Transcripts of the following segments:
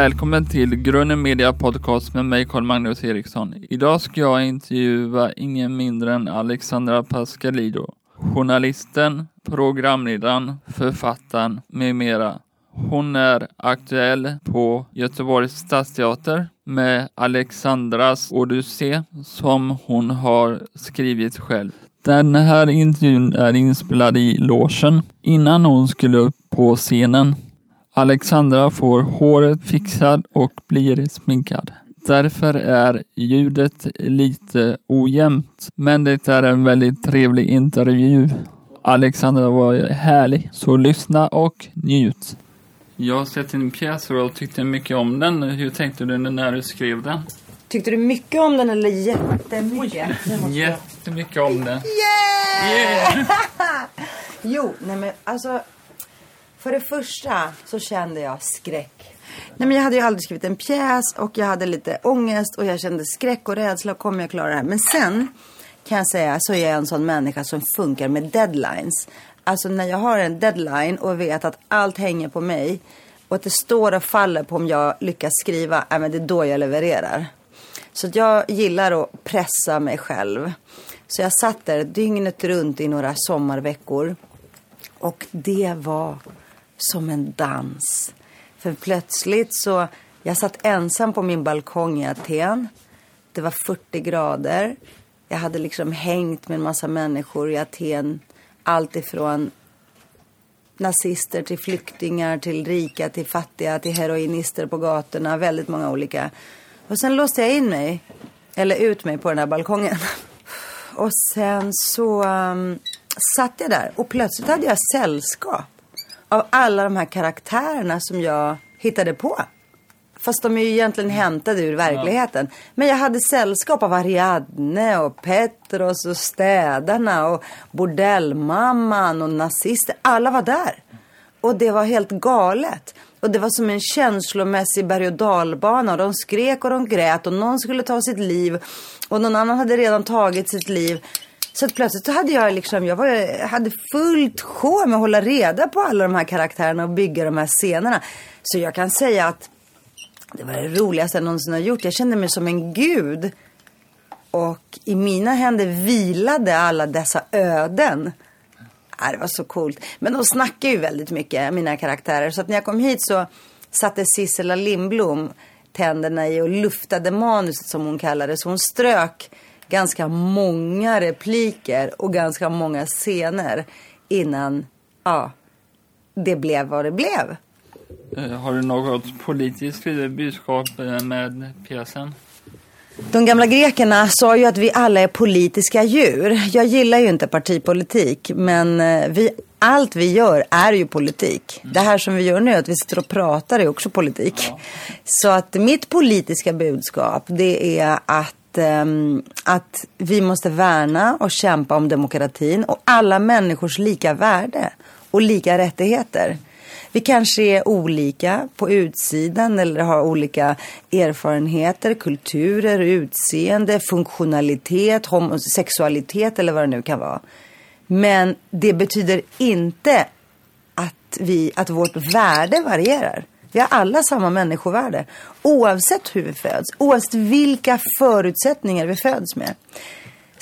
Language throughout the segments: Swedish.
Välkommen till Grunden Media Podcast med mig Carl Magnus Eriksson. Idag ska jag intervjua ingen mindre än Alexandra Pascalido. Journalisten, programledaren, författaren med mera. Hon är aktuell på Göteborgs stadsteater med Alexandras Odyssé som hon har skrivit själv. Den här intervjun är inspelad i logen innan hon skulle upp på scenen. Alexandra får håret fixat och blir sminkad. Därför är ljudet lite ojämnt, men det är en väldigt trevlig intervju. Alexandra var härlig, så lyssna och njut. Jag har sett din pjäs och tyckte mycket om den. Hur tänkte du när du skrev den? Tyckte du mycket om den eller jättemycket? Jättemycket om den. Yeah! Yeah! jo, nej men alltså. För det första så kände jag skräck. Nej men jag hade ju aldrig skrivit en pjäs och jag hade lite ångest och jag kände skräck och rädsla. Kommer jag klara det här? Men sen kan jag säga så är jag en sån människa som funkar med deadlines. Alltså när jag har en deadline och vet att allt hänger på mig och att det står och faller på om jag lyckas skriva, äh, men det är då jag levererar. Så att jag gillar att pressa mig själv. Så jag satt där dygnet runt i några sommarveckor. Och det var som en dans. För plötsligt så, jag satt ensam på min balkong i Aten. Det var 40 grader. Jag hade liksom hängt med en massa människor i Aten. Allt ifrån nazister till flyktingar, till rika, till fattiga, till heroinister på gatorna. Väldigt många olika. Och sen låste jag in mig, eller ut mig på den här balkongen. Och sen så um, satt jag där och plötsligt hade jag sällskap av alla de här karaktärerna som jag hittade på. Fast de är ju egentligen hämtade ur verkligheten. Ja. Men jag hade sällskap av Ariadne och Petros och städarna och bordellmamman och nazister. Alla var där. Och det var helt galet. Och det var som en känslomässig berg och dalbana. Och de skrek och de grät och någon skulle ta sitt liv. Och någon annan hade redan tagit sitt liv. Så att plötsligt så hade jag liksom, jag var, hade fullt sjå med att hålla reda på alla de här karaktärerna och bygga de här scenerna. Så jag kan säga att det var det roligaste jag någonsin har gjort. Jag kände mig som en gud. Och i mina händer vilade alla dessa öden. Ja, det var så coolt. Men de snackar ju väldigt mycket, mina karaktärer. Så att när jag kom hit så satte Sissela Lindblom tänderna i och luftade manuset som hon kallade det. Så hon strök ganska många repliker och ganska många scener innan ja, det blev vad det blev. Eh, har du något politiskt budskap eh, med pjäsen? De gamla grekerna sa ju att vi alla är politiska djur. Jag gillar ju inte partipolitik, men eh, vi, allt vi gör är ju politik. Det här som vi gör nu, att vi sitter och pratar, är också politik. Ja. Så att mitt politiska budskap, det är att ehm, att vi måste värna och kämpa om demokratin och alla människors lika värde och lika rättigheter. Vi kanske är olika på utsidan eller har olika erfarenheter, kulturer, utseende, funktionalitet, homosexualitet eller vad det nu kan vara. Men det betyder inte att, vi, att vårt värde varierar. Vi har alla samma människovärde. Oavsett hur vi föds. Oavsett vilka förutsättningar vi föds med.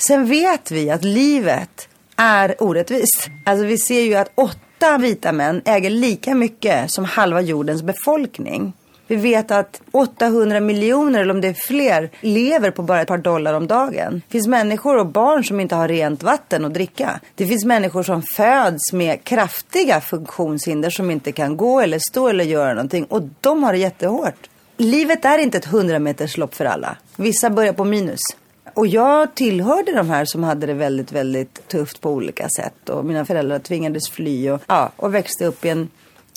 Sen vet vi att livet är orättvist. Alltså vi ser ju att åtta vita män äger lika mycket som halva jordens befolkning. Vi vet att 800 miljoner, eller om det är fler, lever på bara ett par dollar om dagen. Det finns människor och barn som inte har rent vatten att dricka. Det finns människor som föds med kraftiga funktionshinder som inte kan gå eller stå eller göra någonting. Och de har det jättehårt. Livet är inte ett 100 meters lopp för alla. Vissa börjar på minus. Och jag tillhörde de här som hade det väldigt, väldigt tufft på olika sätt. Och mina föräldrar tvingades fly och, ja, och växte upp i en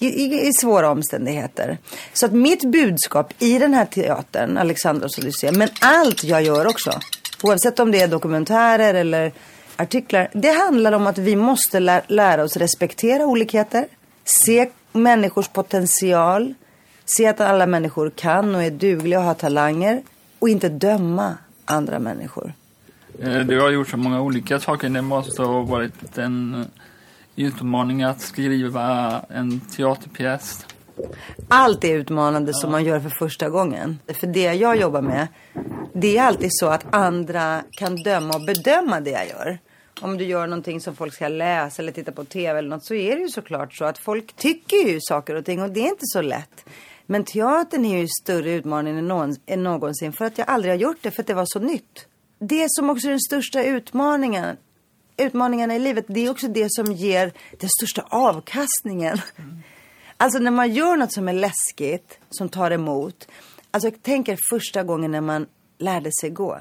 i, i, i, svåra omständigheter. Så att mitt budskap i den här teatern, Alexandros Lucia, men allt jag gör också, oavsett om det är dokumentärer eller artiklar, det handlar om att vi måste lä lära oss respektera olikheter, se människors potential, se att alla människor kan och är dugliga och har talanger och inte döma andra människor. Eh, du har gjort så många olika saker. Det måste ha varit en utmaning att skriva en teaterpjäs. Allt är utmanande som man gör för första gången. För det jag jobbar med, det är alltid så att andra kan döma och bedöma det jag gör. Om du gör någonting som folk ska läsa eller titta på tv eller något så är det ju såklart så att folk tycker ju saker och ting och det är inte så lätt. Men teatern är ju större utmaning än, någon, än någonsin för att jag aldrig har gjort det för att det var så nytt. Det som också är den största utmaningen utmaningarna i livet, det är också det som ger den största avkastningen. Mm. Alltså när man gör något som är läskigt, som tar emot. Alltså jag tänker första gången när man lärde sig gå.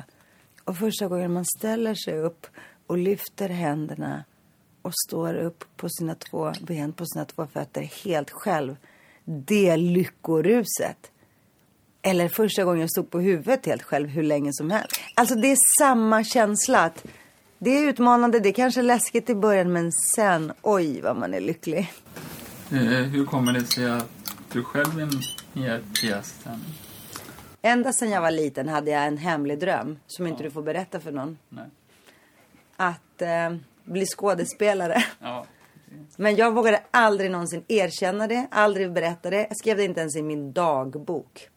Och första gången man ställer sig upp och lyfter händerna och står upp på sina två ben, på sina två fötter helt själv. Det lyckoruset. Eller första gången jag stod på huvudet helt själv hur länge som helst. Alltså det är samma känsla. Att det är utmanande, det är kanske läskigt i början men sen, oj vad man är lycklig. Eh, hur kommer det sig att du själv är med i pjäsen? Ända sedan jag var liten hade jag en hemlig dröm som inte du får berätta för någon. Nej. Att eh, bli skådespelare. Ja. Men jag vågade aldrig någonsin erkänna det, aldrig berätta det. Jag skrev det inte ens i min dagbok.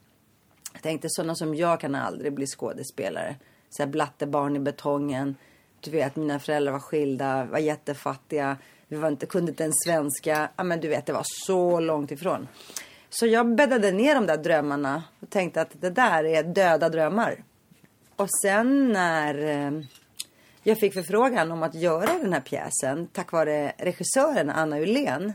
Jag tänkte sådana som jag kan aldrig bli skådespelare. Så här blattebarn i betongen. Du vet, mina föräldrar var skilda, var jättefattiga. Vi var inte, kunde inte ens svenska. Ja, men du vet, det var så långt ifrån. Så jag bäddade ner de där drömmarna och tänkte att det där är döda drömmar. Och sen när eh, jag fick förfrågan om att göra den här pjäsen tack vare regissören Anna Ulén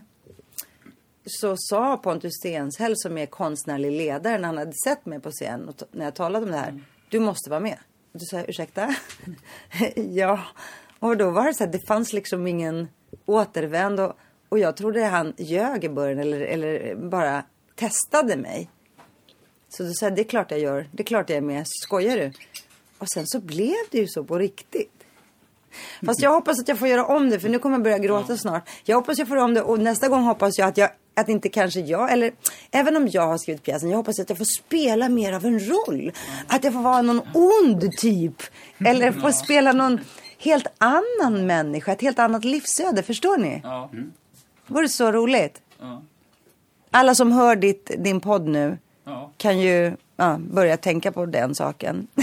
så sa Pontus Stenshäll som är konstnärlig ledare när han hade sett mig på scen och när jag talade om det här. Du måste vara med. Du sa ursäkta? ja. Och då var det så här, det fanns liksom ingen återvänd och, och jag trodde han ljög i början eller, eller bara testade mig. Så då sa jag, det är klart jag gör. Det är klart jag är med. Skojar du? Och sen så blev det ju så på riktigt. Fast jag hoppas att jag får göra om det för nu kommer jag börja gråta snart. Jag hoppas jag får om det och nästa gång hoppas jag att jag att inte kanske jag, eller även om jag har skrivit pjäsen, jag hoppas att jag får spela mer av en roll. Att jag får vara någon ond typ. Eller får spela någon helt annan människa, ett helt annat livsöde. Förstår ni? Ja. Mm. Vore så roligt. Ja. Alla som hör ditt, din podd nu Ja. kan ju ja, börja tänka på den saken.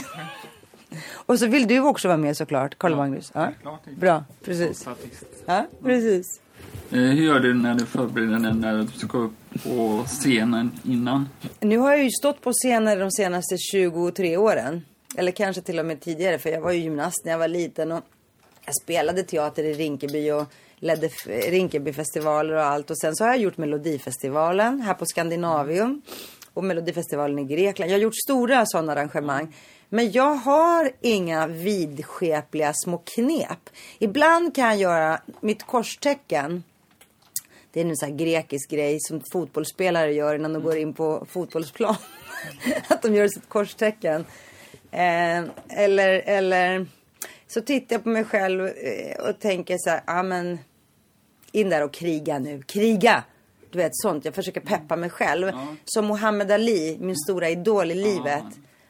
Och så vill du också vara med såklart, Karl Magnus. Ja. Det Bra, precis. Ja, precis. Eh, hur gör du när du förbereder dig när du ska upp på scenen innan? Nu har jag ju stått på scener de senaste 23 åren. Eller kanske till och med tidigare, för jag var ju gymnast när jag var liten. Och jag spelade teater i Rinkeby och ledde Rinkebyfestivaler och allt. Och sen så har jag gjort Melodifestivalen här på Skandinavium. Och Melodifestivalen i Grekland. Jag har gjort stora sådana arrangemang. Men jag har inga vidskepliga små knep. Ibland kan jag göra mitt korstecken. Det är en sån här grekisk grej som fotbollsspelare gör innan de går in på fotbollsplan. att de gör sitt korstecken. Eh, eller, eller så tittar jag på mig själv eh, och tänker så här, ja men in där och kriga nu, kriga! Du vet sånt, jag försöker peppa mig själv. Som Muhammad Ali, min stora idol i livet.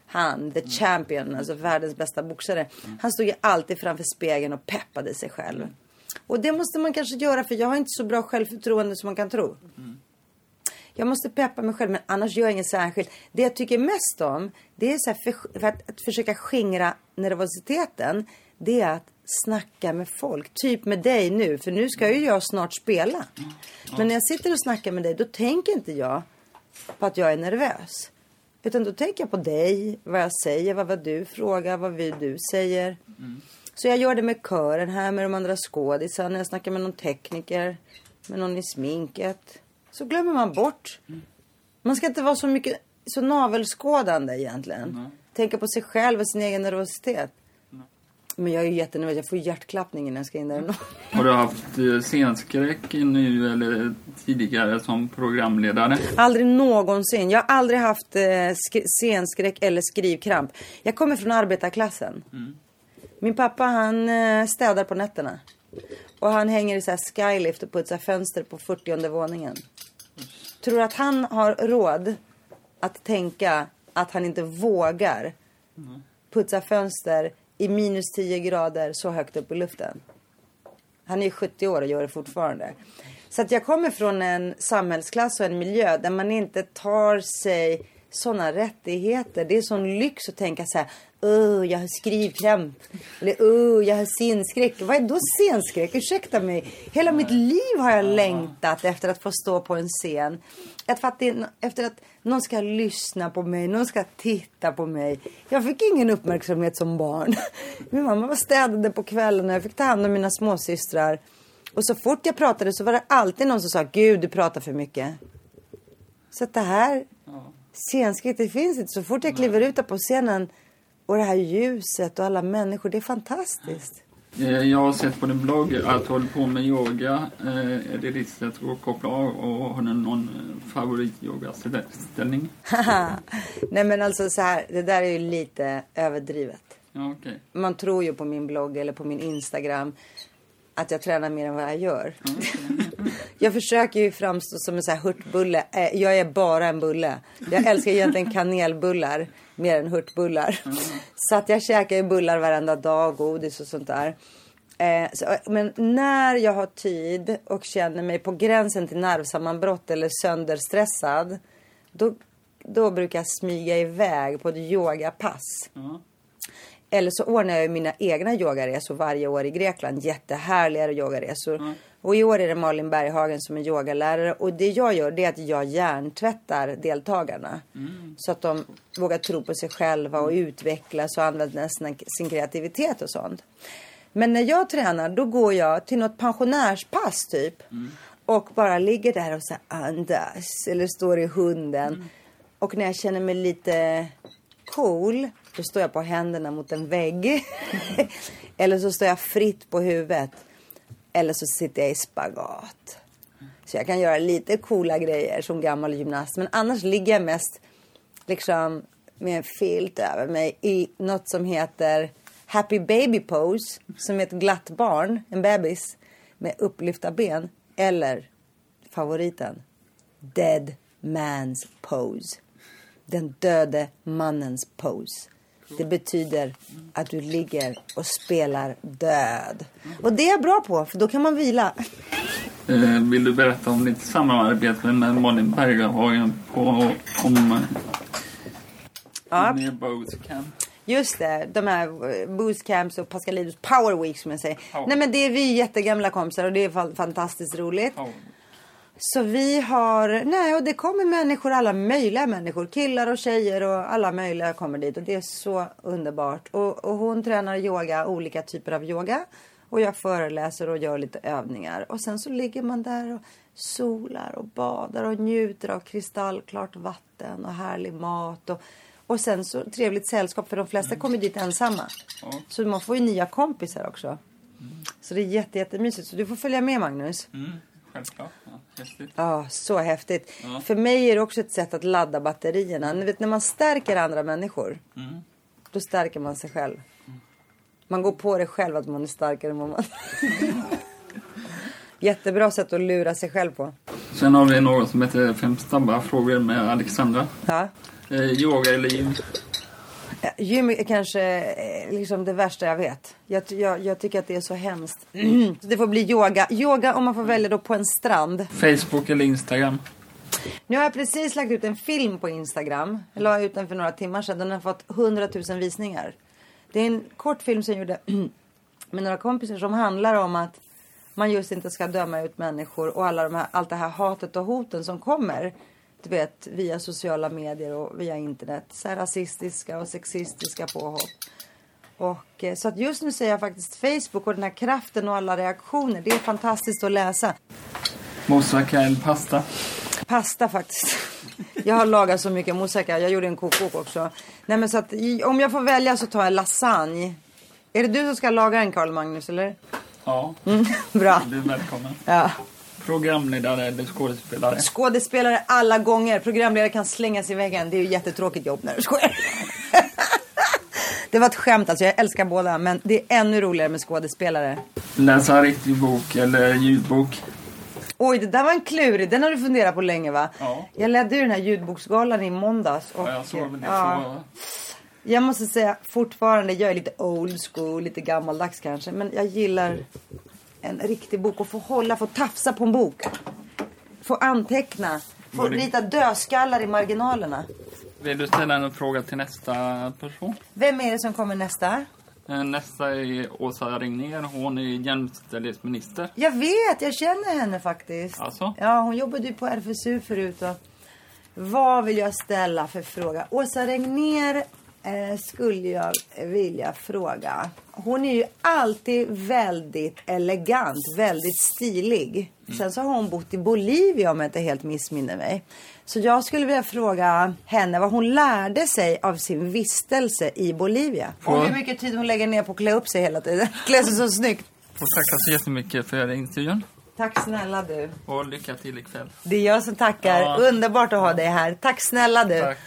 Han, the champion, alltså världens bästa boxare. Han stod ju alltid framför spegeln och peppade sig själv. Och det måste man kanske göra för jag har inte så bra självförtroende som man kan tro. Jag måste peppa mig själv men annars gör jag inget särskilt. Det jag tycker mest om, det är så här för, för att, att försöka skingra nervositeten. Det är att snacka med folk. Typ med dig nu, för nu ska ju jag snart spela. Men när jag sitter och snackar med dig, då tänker inte jag på att jag är nervös. Utan då tänker jag på dig, vad jag säger, vad, vad du frågar, vad vi, du säger. Så jag gör det med kören här, med de andra skådisarna, jag snackar med någon tekniker, med någon i sminket. Så glömmer man bort. Man ska inte vara så mycket, så navelskådande egentligen. Tänka på sig själv och sin egen nervositet. Men jag är jättenervös, jag får hjärtklappning innan jag ska in där. Har du haft eh, scenskräck nu eller tidigare som programledare? Aldrig någonsin. Jag har aldrig haft eh, sk- scenskräck eller skrivkramp. Jag kommer från arbetarklassen. Min pappa han eh, städar på nätterna. Och han hänger i så här skylift och putsar fönster på 40 våningen. Tror att han har råd att tänka att han inte vågar putsa fönster i minus 10 grader så högt upp i luften? Han är 70 år och gör det fortfarande. Så att jag kommer från en samhällsklass och en miljö där man inte tar sig sådana rättigheter. Det är sån lyx att tänka så här. Oh, jag har skrivkramp. Eller oh, jag har scenskräck. Vad är då scenskräck? Ursäkta mig. Hela mitt liv har jag längtat efter att få stå på en scen. Efter att någon ska lyssna på mig, någon ska titta på mig. Jag fick ingen uppmärksamhet som barn. Min mamma var städade på kvällen och jag fick ta hand om mina småsystrar. Och så fort jag pratade så var det alltid någon som sa Gud, du pratar för mycket. Så att det här scenskritt, det finns inte. Så fort jag kliver ut på scenen och det här ljuset och alla människor, det är fantastiskt. Eh, jag har sett på din blogg att du håller på med yoga. Eh, är det ditt sätt att koppla av och har du någon eh, favorityogaställning? Nej men alltså så här, det där är ju lite överdrivet. Ja, okay. Man tror ju på min blogg eller på min Instagram att jag tränar mer än vad jag gör. Jag försöker ju framstå som en sån här hurtbulle. Jag är bara en bulle. Jag älskar egentligen kanelbullar mer än hurtbullar. Så att jag käkar ju bullar varenda dag, godis och sånt där. Eh, så, men när jag har tid och känner mig på gränsen till nervsammanbrott eller sönderstressad. Då, då brukar jag smyga iväg på ett yogapass. Mm. Eller så ordnar jag mina egna yogaresor varje år i Grekland. Jättehärliga yogaresor. Mm. Och i år är det Malin Berghagen som är yogalärare. Och det jag gör det är att jag hjärntvättar deltagarna. Mm. Så att de vågar tro på sig själva och utvecklas och använda sin kreativitet och sånt. Men när jag tränar då går jag till något pensionärspass typ. Mm. Och bara ligger där och så andas. Eller står i hunden. Mm. Och när jag känner mig lite cool. Då står jag på händerna mot en vägg. Eller så står jag fritt på huvudet. Eller så sitter jag i spagat. Så jag kan göra lite coola grejer som gammal gymnast. Men annars ligger jag mest liksom med en filt över mig i något som heter Happy Baby Pose. Som är ett glatt barn, en bebis med upplyfta ben. Eller favoriten, Dead Man's Pose. Den döde mannens pose. Det betyder att du ligger och spelar död. Och det är jag bra på, för då kan man vila. Eh, vill du berätta om ditt samarbete med Malin Berghagen på om ja. bootcamp? Just det, de här bootcamps och Pascalidos power week som jag säger. Power. Nej men det är vi jättegamla kompisar och det är fantastiskt roligt. Power. Så vi har, nej och det kommer människor, alla möjliga människor. Killar och tjejer och alla möjliga kommer dit och det är så underbart. Och, och hon tränar yoga, olika typer av yoga. Och jag föreläser och gör lite övningar. Och sen så ligger man där och solar och badar och njuter av kristallklart vatten och härlig mat. Och, och sen så trevligt sällskap för de flesta mm. kommer dit ensamma. Ja. Så man får ju nya kompisar också. Mm. Så det är jätte, jättemysigt. Så du får följa med Magnus. Mm självklart. Häftigt. Ja, så häftigt. Ja. För mig är det också ett sätt att ladda batterierna. Ni vet, när man stärker andra människor, mm. då stärker man sig själv. Man går på det själv att man är starkare än vad man Jättebra sätt att lura sig själv på. Sen har vi något som heter Fem snabba frågor med Alexandra. Ja. Eh, yoga eller gym? Gym är kanske eh, liksom det värsta jag vet. Jag, jag, jag tycker att det är så hemskt. det får bli yoga. Yoga om man får välja då på en strand. Facebook eller Instagram? Nu har jag precis lagt ut en film på Instagram. Jag la ut den för några timmar sedan. Den har fått 100 000 visningar. Det är en kort film som jag gjorde med några kompisar som handlar om att man just inte ska döma ut människor och alla de här, allt det här hatet och hoten som kommer du vet, via sociala medier och via internet. Så här rasistiska och sexistiska påhopp. Och, eh, så att just nu ser jag faktiskt Facebook och den här kraften och alla reaktioner. Det är fantastiskt att läsa. Moussaka pasta? Pasta faktiskt. Jag har lagat så mycket moussaka. Jag gjorde en kokbok också. Nej men så att om jag får välja så tar jag lasagne. Är det du som ska laga den Karl Magnus eller? Ja. Mm, bra. Du är välkommen. Ja. Programledare eller skådespelare? Skådespelare alla gånger. Programledare kan slängas i väggen. Det är ju jättetråkigt jobb när du skojar. det var ett skämt alltså. Jag älskar båda. Men det är ännu roligare med skådespelare. Läsa riktig bok eller ljudbok? Oj, det där var en klurig. Den har du funderat på länge va? Ja. Jag ledde ju den här ljudboksgalan i måndags. Och, ja, jag såg väl det. Ja. Jag måste säga fortfarande, jag är lite old school, lite gammaldags kanske. Men jag gillar en riktig bok och få hålla, få tafsa på en bok. Få anteckna. Få Var det- rita dödskallar i marginalerna. Vill du ställa en fråga till nästa person? Vem är det som kommer nästa? Eh, Nästa är Åsa Regnér. Hon är jämställdhetsminister. Jag vet, jag känner henne faktiskt. Alltså? Ja, hon jobbade ju på RFSU förut. Och vad vill jag ställa för fråga? Åsa Regnér eh, skulle jag vilja fråga. Hon är ju alltid väldigt elegant, väldigt stilig. Sen så har hon bott i Bolivia om jag inte helt missminner mig. Så jag skulle vilja fråga henne vad hon lärde sig av sin vistelse i Bolivia. Och hur mycket tid hon lägger ner på att klä upp sig hela tiden. Klä sig så snyggt. Och tacka så jättemycket för intervjun. Tack snälla du. Och lycka till ikväll. Det är jag som tackar. Ja. Underbart att ha dig här. Tack snälla du. Tack.